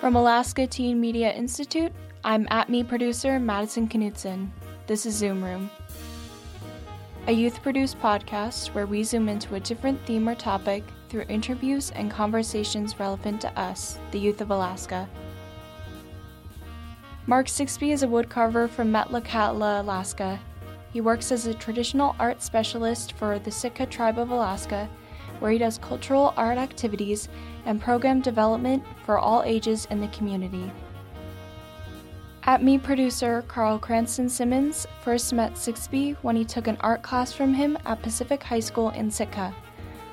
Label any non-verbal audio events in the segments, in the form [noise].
From Alaska Teen Media Institute, I'm at me producer Madison Knudsen. This is Zoom Room, a youth produced podcast where we zoom into a different theme or topic through interviews and conversations relevant to us, the youth of Alaska. Mark Sixbey is a woodcarver from Metlakatla, Alaska. He works as a traditional art specialist for the Sitka tribe of Alaska, where he does cultural art activities and program development for all ages in the community. At Me producer Carl Cranston Simmons first met Sixbey when he took an art class from him at Pacific High School in Sitka.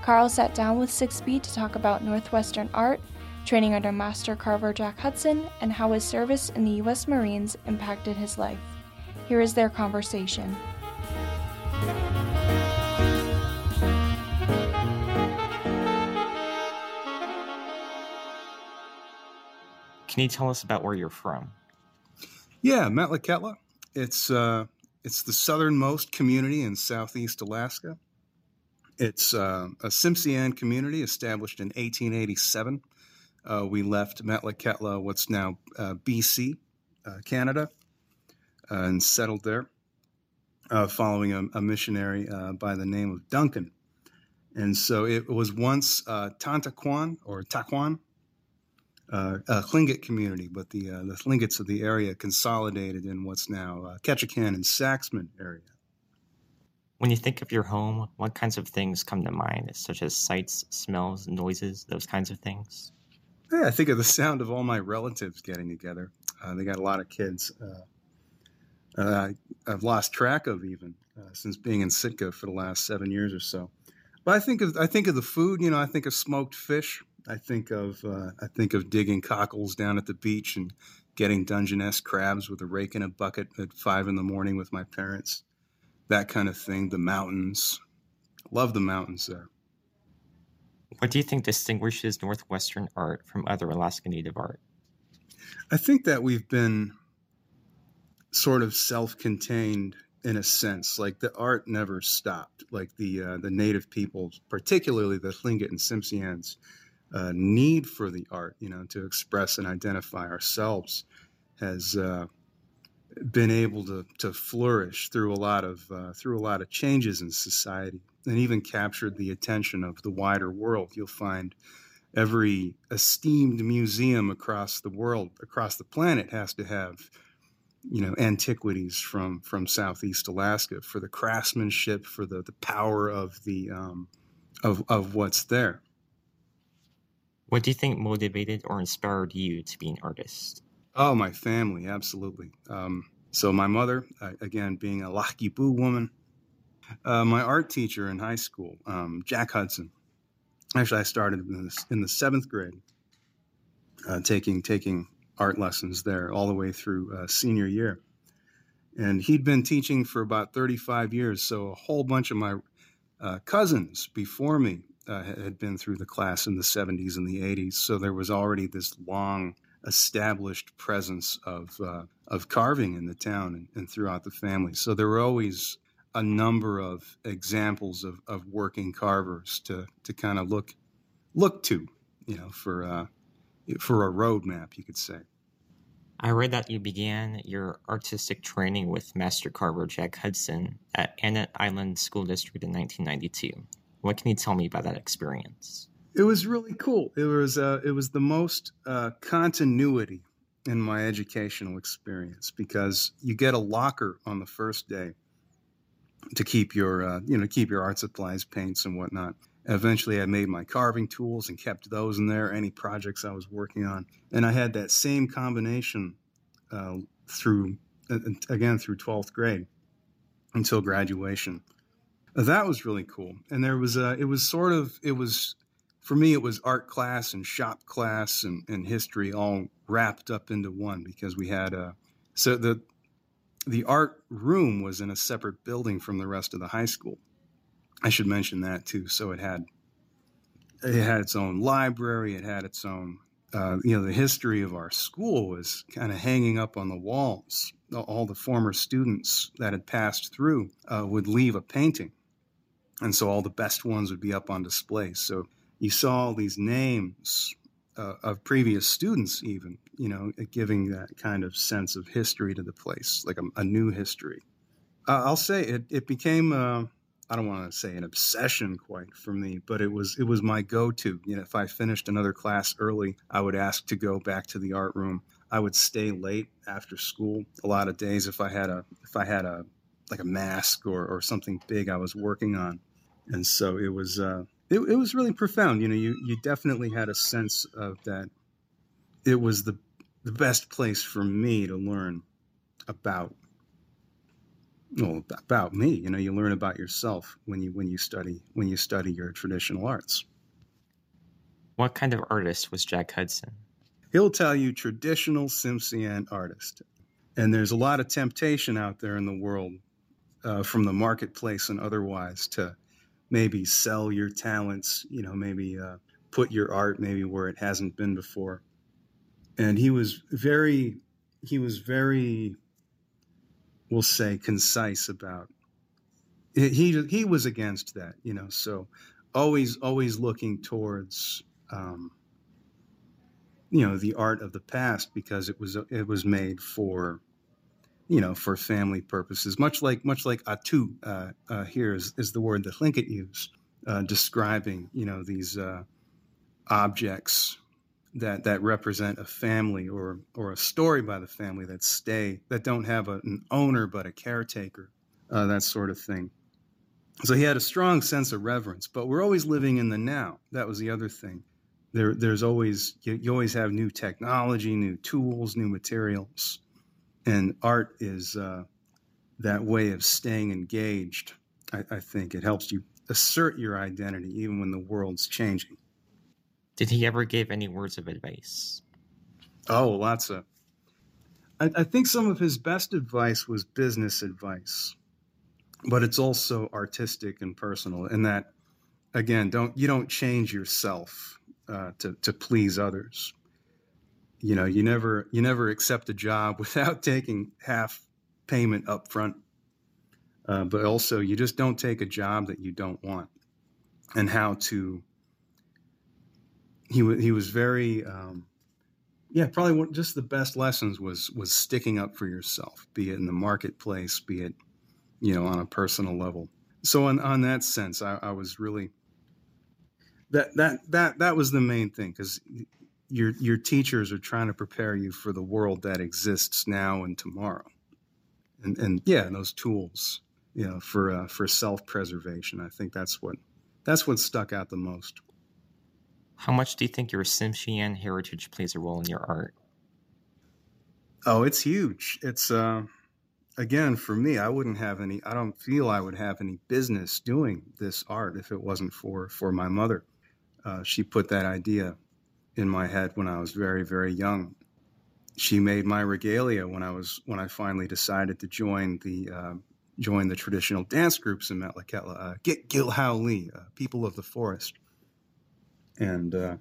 Carl sat down with Sixbey to talk about Northwestern art, training under Master Carver Jack Hudson, and how his service in the U.S. Marines impacted his life. Here is their conversation. Can you tell us about where you're from? Yeah, Metlakatla. It's uh, it's the southernmost community in southeast Alaska. It's uh, a Tsimshian community established in 1887. Uh, we left Metlakatla, what's now uh, BC, uh, Canada, uh, and settled there uh, following a, a missionary by the name of Duncan. And so it was once Tantaquan or Taquan, uh, a Tlingit community, but the uh, the Tlingits of the area consolidated in what's now uh, Ketchikan and Saxman area. When you think of your home, what kinds of things come to mind, such as sights, smells, noises, those kinds of things? Yeah, I think of the sound of all my relatives getting together. Uh, they got a lot of kids. Uh, uh, I've lost track of even uh, since being in Sitka for the last seven years or so. But I think of I think of the food. You know, I think of smoked fish. I think of uh, I think of digging cockles down at the beach and getting Dungeness crabs with a rake in a bucket at five in the morning with my parents. That kind of thing. The mountains. Love the mountains there. What do you think distinguishes Northwestern art from other Alaska Native art? I think that we've been sort of self-contained in a sense. Like the art never stopped. Like the uh, the native peoples, particularly the Tlingit and Tsimshians, uh, need for the art, you know, to express and identify ourselves, has uh, been able to to flourish through a lot of uh, through a lot of changes in society, and even captured the attention of the wider world. You'll find every esteemed museum across the world, across the planet, has to have you know antiquities from from southeast alaska for the craftsmanship for the the power of the um, of of what's there what do you think motivated or inspired you to be an artist? Oh, my family, absolutely. Um, so my mother, again, being a Laxgibuu woman, uh, my art teacher in high school, um, Jack Hudson. Actually, I started in the, in the seventh grade, uh, taking taking art lessons there all the way through uh, senior year, and he'd been teaching for about 35 years. So a whole bunch of my uh, cousins before me uh, had been through the class in the 70s and the 80s. So there was already this long established presence of, uh, of carving in the town and, and, throughout the family. So there were always a number of examples of, of working carvers to, to kind of look, look to, you know, for, uh, for a roadmap, you could say. I read that you began your artistic training with Master Carver Jack Hudson at Annette Island School District in 1992. What can you tell me about that experience? It was really cool. It was uh, it was the most uh, continuity in my educational experience because you get a locker on the first day to keep your uh, you know keep your art supplies, paints, and whatnot. Eventually, I made my carving tools and kept those in there. Any projects I was working on, and I had that same combination uh, through again through twelfth grade until graduation. That was really cool. And there was a, it was sort of, it was, for me, it was art class and shop class and, and history all wrapped up into one because we had a, so the, the art room was in a separate building from the rest of the high school. I should mention that too. So it had, it had its own library. It had its own, uh, you know, the history of our school was kind of hanging up on the walls. All the former students that had passed through uh, would leave a painting and so all the best ones would be up on display. So you saw all these names uh, of previous students, even you know, giving that kind of sense of history to the place, like a, a new history. Uh, I'll say it. It became. Uh, I don't want to say an obsession quite for me, but it was it was my go-to. You know, if I finished another class early, I would ask to go back to the art room. I would stay late after school a lot of days if I had a if I had a like a mask or, or something big I was working on, and so it was uh, it, it was really profound. You know, you you definitely had a sense of that. It was the the best place for me to learn about well about me you know you learn about yourself when you when you study when you study your traditional arts what kind of artist was jack hudson he'll tell you traditional Tsimshian artist and there's a lot of temptation out there in the world uh, from the marketplace and otherwise to maybe sell your talents you know maybe uh, put your art maybe where it hasn't been before. And he was very he was very we'll say concise about he he was against that you know so always always looking towards um, you know the art of the past because it was it was made for you know for family purposes much like much like at.óow uh, uh, here is, is the word that Tlingit used uh, describing you know these uh, objects that that represent a family or or a story by the family that stay that don't have a, an owner but a caretaker, uh, that sort of thing. So he had a strong sense of reverence, but we're always living in the now. That was the other thing. There, there's always you, you always have new technology, new tools, new materials, and art is uh, that way of staying engaged. I, I think it helps you assert your identity even when the world's changing. Did he ever give any words of advice? Oh, lots of. I, I think some of his best advice was business advice, but it's also artistic and personal. In that, again, don't you don't change yourself uh, to to please others. You know, you never you never accept a job [laughs] without taking half payment up front. Uh, but also, you just don't take a job that you don't want, and how to he was he was very um, yeah probably one, just the best lessons was was sticking up for yourself be it in the marketplace be it you know on a personal level so on, on that sense I, I was really that that that that was the main thing because your your teachers are trying to prepare you for the world that exists now and tomorrow and and yeah and those tools you know for uh, for self-preservation i think that's what that's what stuck out the most how much do you think your Tsimshian heritage plays a role in your art? Oh, it's huge. It's uh, again for me. I wouldn't have any. I don't feel I would have any business doing this art if it wasn't for for my mother. Uh, she put that idea in my head when I was very very young. She made my regalia when I was when I finally decided to join the uh, join the traditional dance groups in Metlakatla. Uh, Gilhowli, uh, people of the forest and uh,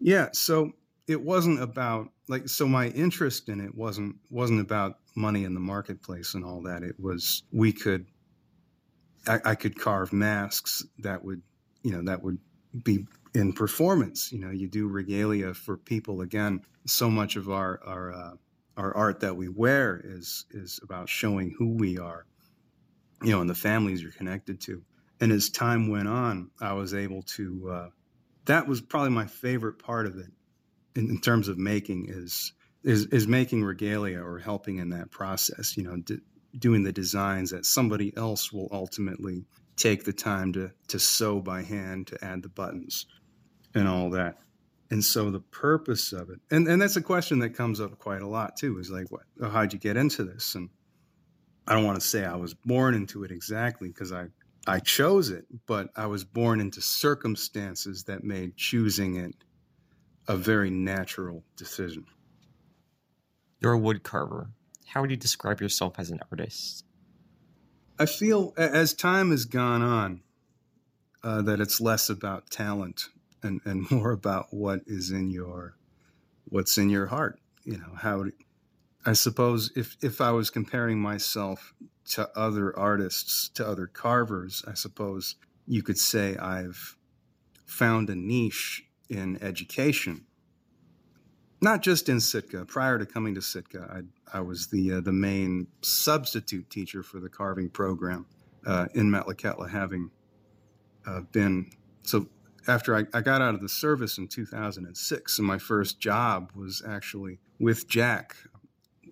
yeah, so it wasn't about like so my interest in it wasn't wasn't about money in the marketplace and all that. It was we could I, I could carve masks that would you know that would be in performance. You know, you do regalia for people. Again, so much of our our uh, our art that we wear is is about showing who we are. You know, and the families you're connected to. And as time went on, I was able to uh, that was probably my favorite part of it in, in terms of making is, is is making regalia or helping in that process you know d- doing the designs that somebody else will ultimately take the time to to sew by hand to add the buttons and all that and so the purpose of it and and that's a question that comes up quite a lot too is like what oh, how'd you get into this and i don't want to say i was born into it exactly because i I chose it, but I was born into circumstances that made choosing it a very natural decision. You're a wood carver. How would you describe yourself as an artist? I feel as time has gone on uh, that it's less about talent and, and [laughs] more about what is in your what's in your heart. You know how I suppose if if I was comparing myself to other artists, to other carvers, I suppose you could say I've found a niche in education not just in Sitka. Prior to coming to Sitka, I, I was the uh, the main substitute teacher for the carving program uh, in Metlakatla, having uh, been so. After I, I got out of the service in 2006, and my first job was actually with Jack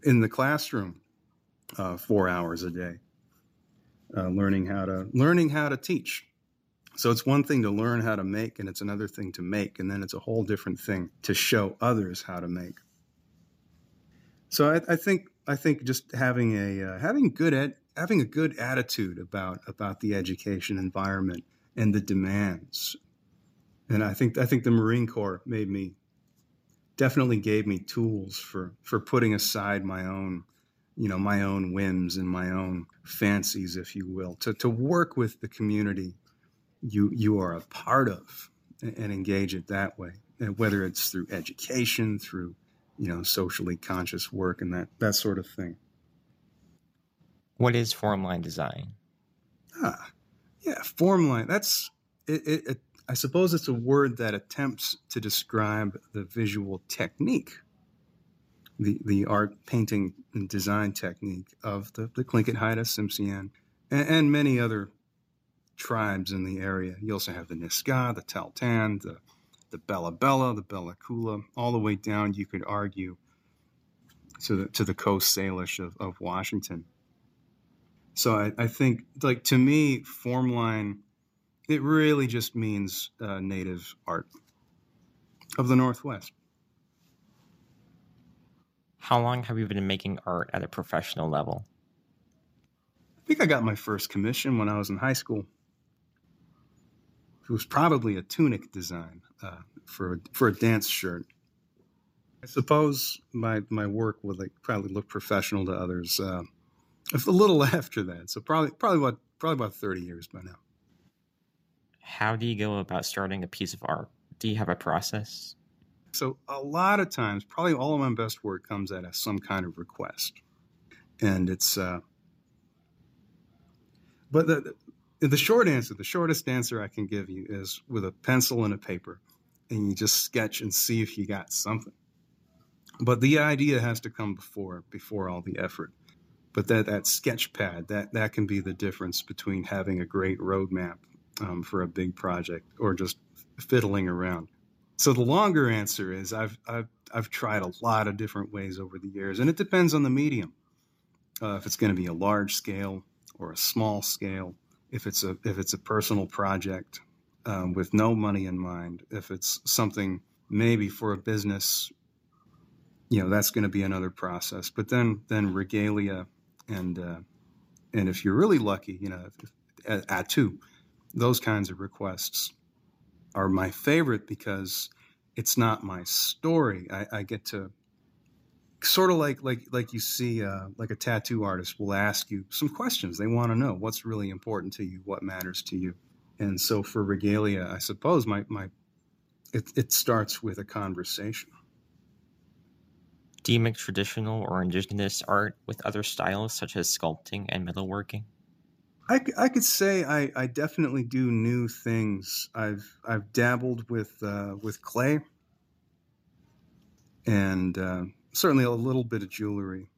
in the classroom, uh, four hours a day, uh, learning how to learning how to teach so it's one thing to learn how to make, and it's another thing to make, and then it's a whole different thing to show others how to make. So I, I think I think just having a uh, having good ed, having a good attitude about about the education environment and the demands, and I think I think the Marine Corps made me definitely gave me tools for for putting aside my own you know my own whims and my own fancies if you will to to work with the community you you are a part of and engage it that way. And whether it's through education through you know socially conscious work and that that sort of thing. What is formline design? Ah yeah formline that's it, it, it i suppose it's a word that attempts to describe the visual technique the the art painting and design technique of the, the Tlingit Haida Tsimshian and, and many other tribes in the area. You also have the Nisga'a, the Tahltan, the, the Bella Bella, the Bella Coola, all the way down, you could argue, to the, to the Coast Salish of, of Washington. So I, I think, like, to me, formline, it really just means uh, native art of the Northwest. How long have you been making art at a professional level? I think I got my first commission when I was in high school. It was probably a tunic design uh, for a, for a dance shirt. I suppose my my work would like probably look professional to others uh, a little [laughs] after that. So probably probably about probably about thirty years by now. How do you go about starting a piece of art? Do you have a process? So a lot of times, probably all of my best work comes at some kind of request, and it's. Uh, but the, the short answer, the shortest answer I can give you is with a pencil and a paper, and you just sketch and see if you got something. But the idea has to come before before all the effort. But that that sketch pad that that can be the difference between having a great roadmap um, for a big project or just fiddling around. So the longer answer is I've I've I've tried a lot of different ways over the years, and it depends on the medium. Uh, if it's going to be a large scale or a small scale, if it's a if it's a personal project um, with no money in mind, if it's something maybe for a business, you know that's going to be another process. But then then regalia and uh, and if you're really lucky, you know, at, at two, those kinds of requests are my favorite because it's not my story. I, I get to sort of like like like you see uh, like a tattoo artist will ask you some questions. They want to know what's really important to you what matters to you. And so for regalia i suppose my my it, it starts with a conversation. Do you make traditional or indigenous art with other styles such as sculpting and metalworking I, I could say I, I definitely do new things. I've I've dabbled with uh, with clay, and uh, certainly a little bit of jewelry.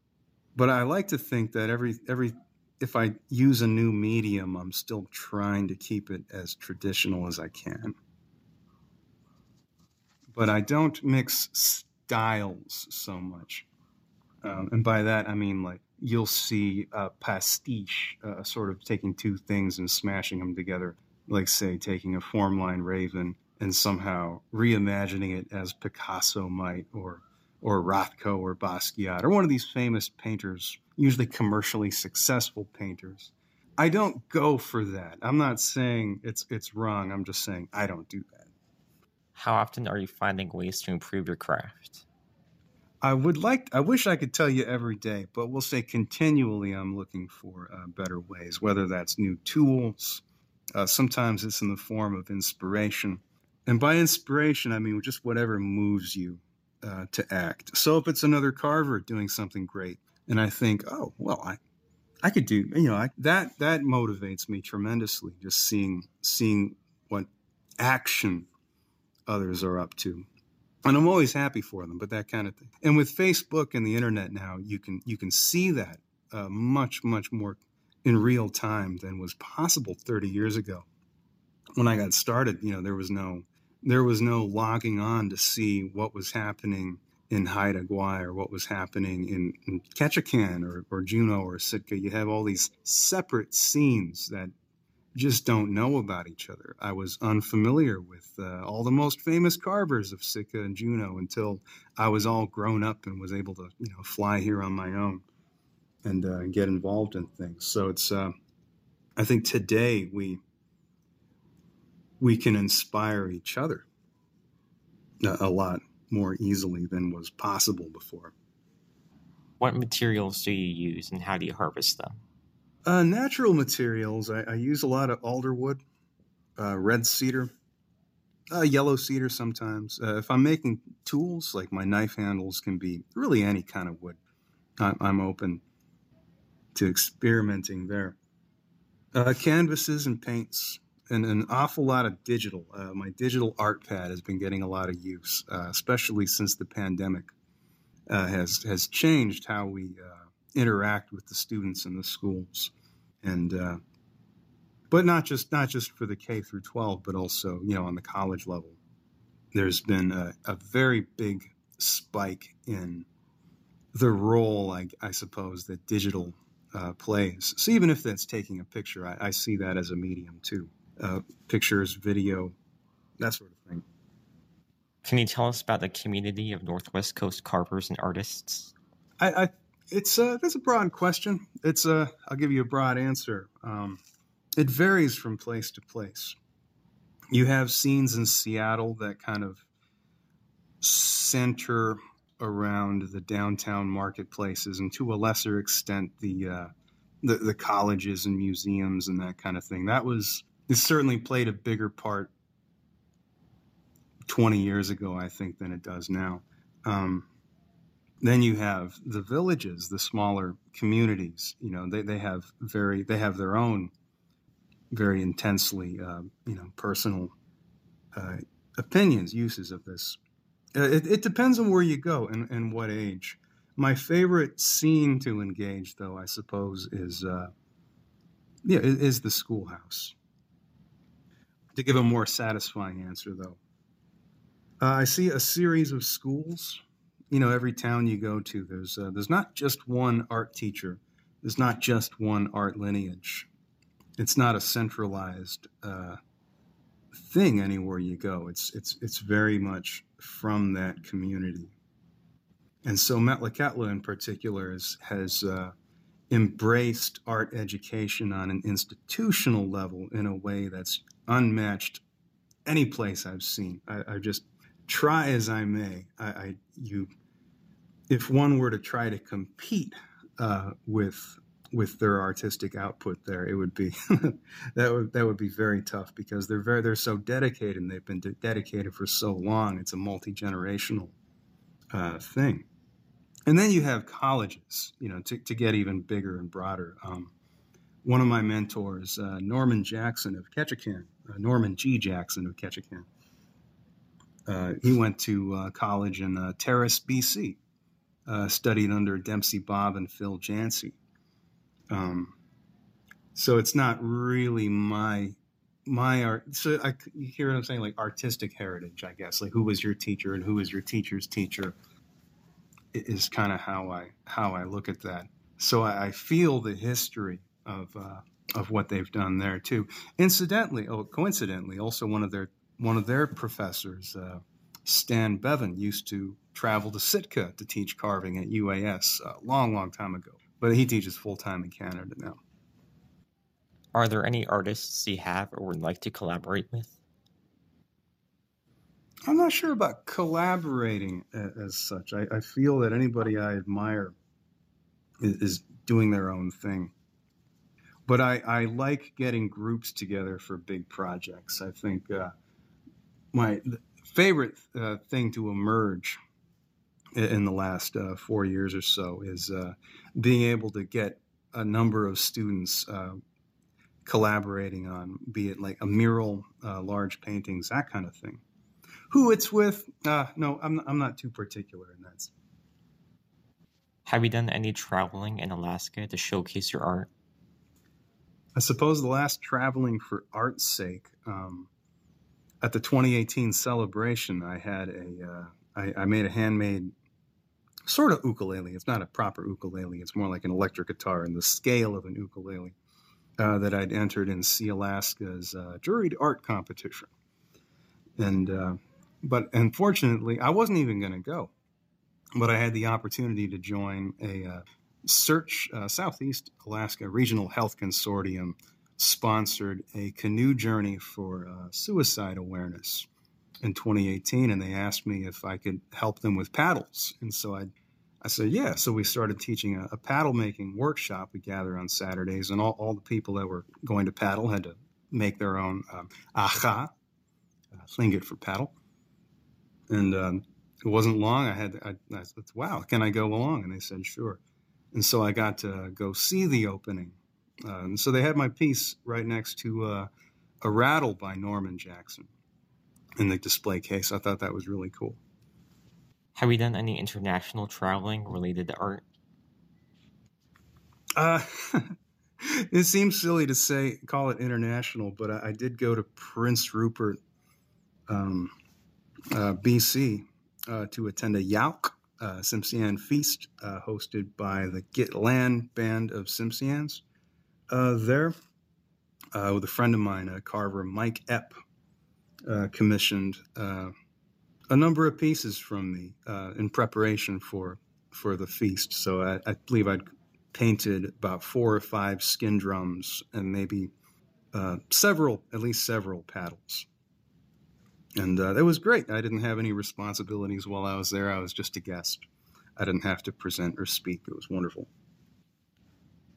But I like to think that every every if I use a new medium, I'm still trying to keep it as traditional as I can. But I don't mix styles so much. Um, and by that, I mean like you'll see a pastiche, uh, sort of taking two things and smashing them together, like, say, taking a formline raven and somehow reimagining it as Picasso might, or or Rothko or Basquiat or one of these famous painters, usually commercially successful painters. I don't go for that. I'm not saying it's it's wrong. I'm just saying I don't do that. How often are you finding ways to improve your craft? I would like I wish I could tell you every day, but we'll say continually I'm looking for uh, better ways, whether that's new tools, uh, sometimes it's in the form of inspiration. And by inspiration, I mean just whatever moves you uh, to act. So if it's another carver doing something great, and I think, oh well, I I could do you know I, that that motivates me tremendously. Just seeing seeing what action others are up to, and I'm always happy for them, but that kind of thing. And with Facebook and the internet now, you can you can see that uh, much much more in real time than was possible 30 years ago. When I got started, you know, there was no there was no logging on to see what was happening in Haida Gwaii or what was happening in, in Ketchikan or, or Juneau or Sitka. You have all these separate scenes that just don't know about each other. I was unfamiliar with uh, all the most famous carvers of Sitka and Juneau until I was all grown up and was able to, you know, fly here on my own and uh, get involved in things. So it's, uh, I think today we we can inspire each other a, a lot more easily than was possible before. What materials do you use, and how do you harvest them? Uh, natural materials. I, I, use a lot of alderwood, uh, red cedar, uh, yellow cedar sometimes. Uh, if I'm making tools, like my knife handles can be really any kind of wood. I'm, I'm open to experimenting there. Uh, canvases and paints, and an awful lot of digital. Uh, my digital art pad has been getting a lot of use, especially since the pandemic has has changed how we interact with the students in the schools, and uh, but not just not just for the K through 12, but also you know on the college level. There's been a, a very big spike in the role, I, I suppose, that digital uh, plays. So even if that's taking a picture, I, I see that as a medium too. Uh, pictures, video, that sort of thing. Can you tell us about the community of Northwest Coast carvers and artists? I, I it's a that's a broad question. It's a I'll give you a broad answer. Um, it varies from place to place. You have scenes in Seattle that kind of center around the downtown marketplaces, and to a lesser extent, the uh, the, the colleges and museums and that kind of thing. That was it certainly played a bigger part 20 years ago, I think, than it does now. Um, then you have the villages, the smaller communities. You know, they, they have very they have their own very intensely uh, you know personal uh, opinions, uses of this. Uh, it, it, depends on where you go and, and what age. My favorite scene to engage, though, I suppose, is uh, yeah, is the schoolhouse. To give a more satisfying answer, though, uh, I see a series of schools you know, every town you go to, there's uh, there's not just one art teacher. There's not just one art lineage. It's not a centralized uh, thing anywhere you go. It's it's it's very much from that community. And so Metlakatla in particular is, has uh, embraced art education on an institutional level in a way that's unmatched any place I've seen. I, I just try as I may, I, I you if one were to try to compete uh, with with their artistic output there, it would be [laughs] that would that would be very tough because they're very they're so dedicated and they've been de- dedicated for so long. It's a multi generational uh, thing, and then you have colleges, you know, to, to get even bigger and broader. Um, one of my mentors, uh, Norman Jackson of Ketchikan, uh, Norman G. Jackson of Ketchikan, uh, he went to uh, college in Terrace, BC uh, studied under Dempsey Bob and Phil Janze. Um, so it's not really my my art. So I, you hear what I'm saying, like artistic heritage, I guess. Like who was your teacher and who was your teacher's teacher is kind of how I how I look at that. So I, I feel the history of uh, of what they've done there too. Incidentally, oh, coincidentally, also one of their one of their professors, uh, Stan Bevan, used to travel to Sitka to teach carving at UAS a long, long time ago. But he teaches full time in Canada now. Are there any artists you have or would like to collaborate with? I'm not sure about collaborating as such. I, I feel that anybody I admire is, is doing their own thing. But I, I, like getting groups together for big projects. I think uh, my favorite uh, thing to emerge in the last uh, four years or so is uh, being able to get a number of students uh, collaborating on, be it like a mural, uh, large paintings, that kind of thing. Who it's with? Uh, no, I'm I'm not too particular in that. Have you done any traveling in Alaska to showcase your art? I suppose the last traveling for art's sake. Um, at the 2018 celebration, I had a uh, I, I made a handmade sort of ukulele. It's not a proper ukulele. It's more like an electric guitar in the scale of an ukulele uh, that I'd entered in Sealaska's uh, juried art competition. And uh, but unfortunately, I wasn't even going to go. But I had the opportunity to join a uh, SEARHC uh, Southeast Alaska Regional Health Consortium sponsored a canoe journey for uh, suicide awareness in 2018, and they asked me if I could help them with paddles. And so I, I said, yeah. So we started teaching a, a paddle making workshop. We gather on Saturdays, and all, all, the people that were going to paddle had to make their own um, aha, uh, for paddle. And um, it wasn't long. I had, I, I said, wow, can I go along? And they said, sure. And so I got to go see the opening. Uh, and so they had my piece right next to uh, a rattle by Norman Jackson in the display case. I thought that was really cool. Have you done any international traveling related to art? Uh, [laughs] it seems silly to say call it international, but I, I did go to Prince Rupert, um, uh, BC, uh, to attend a Yauk uh, feast uh, hosted by the Gitlan Band of Tsimshians uh, there. Uh, with a friend of mine, a carver Mike Epp, uh, commissioned uh, a number of pieces from me uh, in preparation for for the feast. So I, I, believe I'd painted about four or five skin drums and maybe uh, several, at least several paddles. And uh, that was great. I didn't have any responsibilities while I was there. I was just a guest. I didn't have to present or speak. It was wonderful.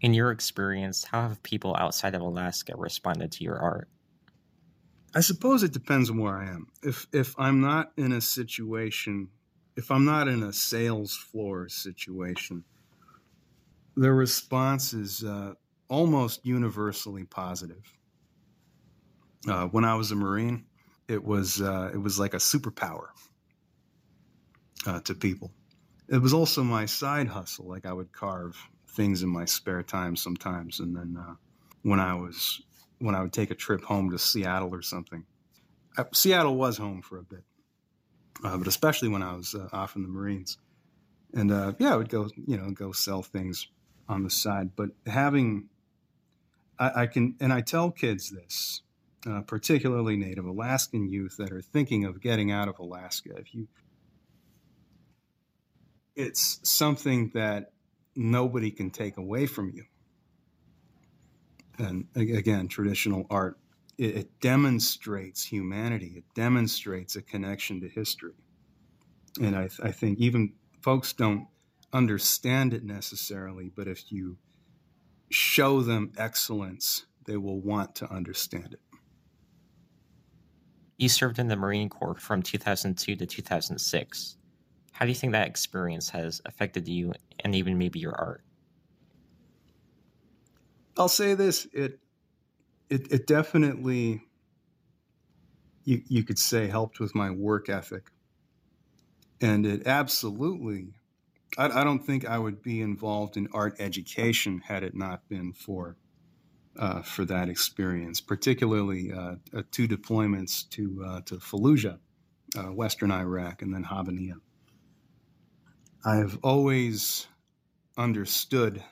In your experience, how have people outside of Alaska responded to your art? I suppose it depends on where I am. If if I'm not in a situation, if I'm not in a sales floor situation, the response is uh, almost universally positive. Uh, when I was a Marine, it was uh, it was like a superpower uh, to people. It was also my side hustle. Like I would carve things in my spare time sometimes, and then uh, when I was when I would take a trip home to Seattle or something. Uh, Seattle was home for a bit, uh, but especially when I was uh, off in the Marines. And uh, yeah, I would go, you know, go sell things on the side. But having, I, I can, and I tell kids this, uh, particularly Native Alaskan youth that are thinking of getting out of Alaska. If you, it's something that nobody can take away from you and again, traditional art, it, it, demonstrates humanity. It demonstrates a connection to history. And I, I think even folks don't understand it necessarily, but if you show them excellence, they will want to understand it. You served in the Marine Corps from 2002 to 2006. How do you think that experience has affected you and even maybe your art? I'll say this: it it it definitely you you could say helped with my work ethic, and it absolutely. I, I don't think I would be involved in art education had it not been for uh, for that experience, particularly uh, uh, two deployments to uh, to Fallujah, uh, Western Iraq, and then Habbaniyah. I've always understood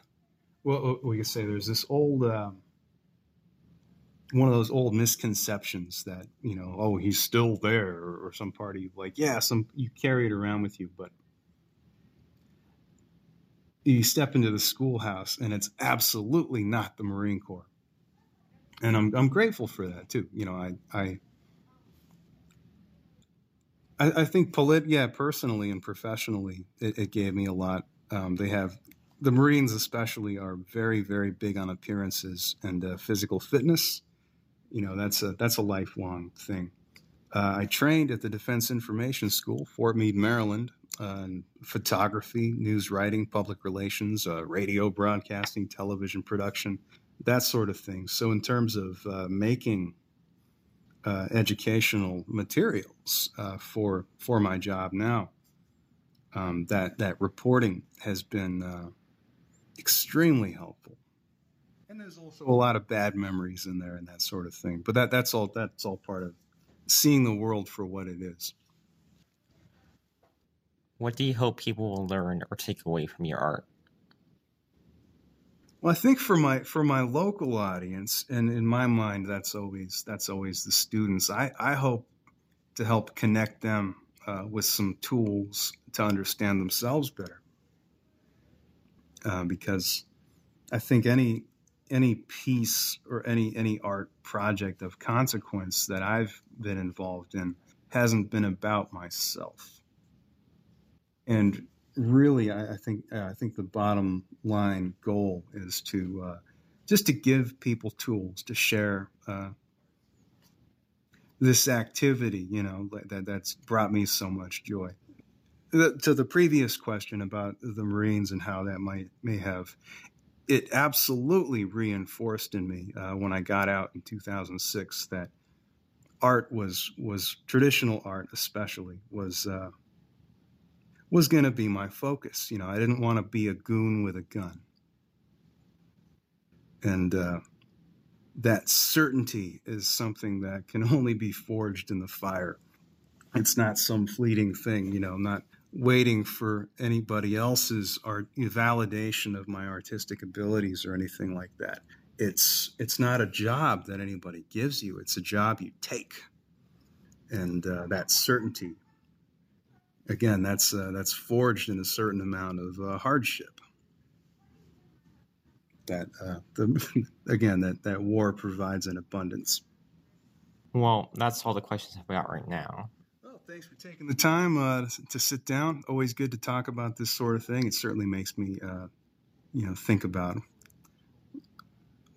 well, we could say there's this old, um, one of those old misconceptions that you know, oh, he's still there, or, or some party like, yeah, some you carry it around with you, but you step into the schoolhouse and it's absolutely not the Marine Corps, and I'm I'm grateful for that too. You know, I I. I, I think polit, yeah, personally and professionally, it, it gave me a lot. Um, they have the Marines, especially, are very, very big on appearances and uh, physical fitness. You know, that's a that's a lifelong thing. Uh, I trained at the Defense Information School, Fort Meade, Maryland, uh, photography, news writing, public relations, uh, radio broadcasting, television production, that sort of thing. So, in terms of uh, making uh, educational materials uh, for for my job now. Um, that that reporting has been uh, extremely helpful, and there's also a lot of bad memories in there and that sort of thing. But that that's all that's all part of seeing the world for what it is. What do you hope people will learn or take away from your art? Well, I think for my for my local audience, and in my mind, that's always that's always the students. I I hope to help connect them uh, with some tools to understand themselves better, uh, because I think any any piece or any any art project of consequence that I've been involved in hasn't been about myself, and really, I, I think uh, I think the bottom line goal is to uh, just to give people tools to share uh, this activity. You know that that's brought me so much joy. The, to the previous question about the Marines and how that might may have, it absolutely reinforced in me uh, when I got out in 2006 that art was was traditional art especially was uh, was going to be my focus. You know, I didn't want to be a goon with a gun. And uh, that certainty is something that can [laughs] only be forged in the fire. It's not some fleeting thing, you know, not waiting for anybody else's art validation of my artistic abilities or anything like that. It's it's not a job that anybody gives you. It's a job you take, and uh, that certainty again, that's uh, that's forged in a certain amount of uh, hardship. That uh, the, [laughs] again, that that war provides an abundance. Well, that's all the questions I've got right now. Well, thanks for taking the time uh, to sit down. Always good to talk about this sort of thing. It certainly makes me, uh, you know, think about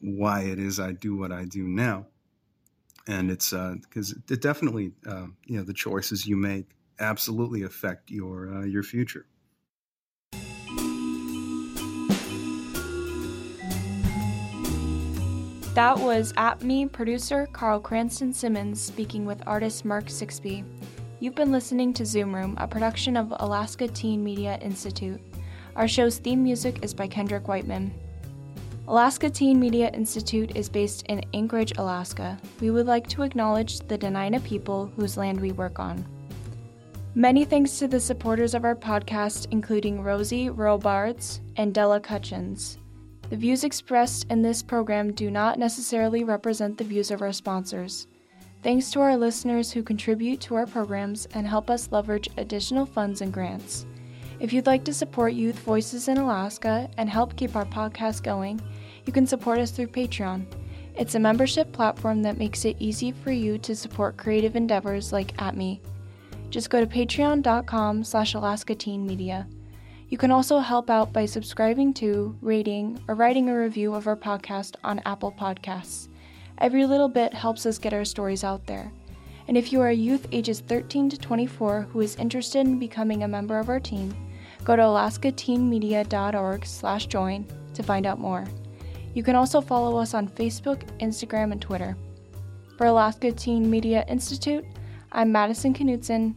why it is I do what I do now, and it's because uh, it definitely, you know, the choices you make absolutely affect your uh, your future. That was At Me producer Carl Cranston Simmons speaking with artist Mark Sixbey. You've been listening to Zoom Room, a production of Alaska Teen Media Institute. Our show's theme music is by Kendrick Whiteman. Alaska Teen Media Institute is based in Anchorage, Alaska. We would like to acknowledge the Dena'ina people whose land we work on. Many thanks to the supporters of our podcast, including Rosie Robards and Della Cutchins. The views expressed in this program do not necessarily represent the views of our sponsors. Thanks to our listeners who contribute to our programs and help us leverage additional funds and grants. If you'd like to support Youth Voices in Alaska and help keep our podcast going, you can support us through Patreon. It's a membership platform that makes it easy for you to support creative endeavors like At Me just go to patreon.com slash Alaska. You can also help out by subscribing to, rating, or writing a review of our podcast on Apple Podcasts. Every little bit helps us get our stories out there. And if you are a youth ages 13 to 24 who is interested in becoming a member of our team, go to alaskateenmedia.org slash join to find out more. You can also follow us on Facebook, Instagram, and Twitter. For Alaska Teen Media Institute, I'm Madison Knutson.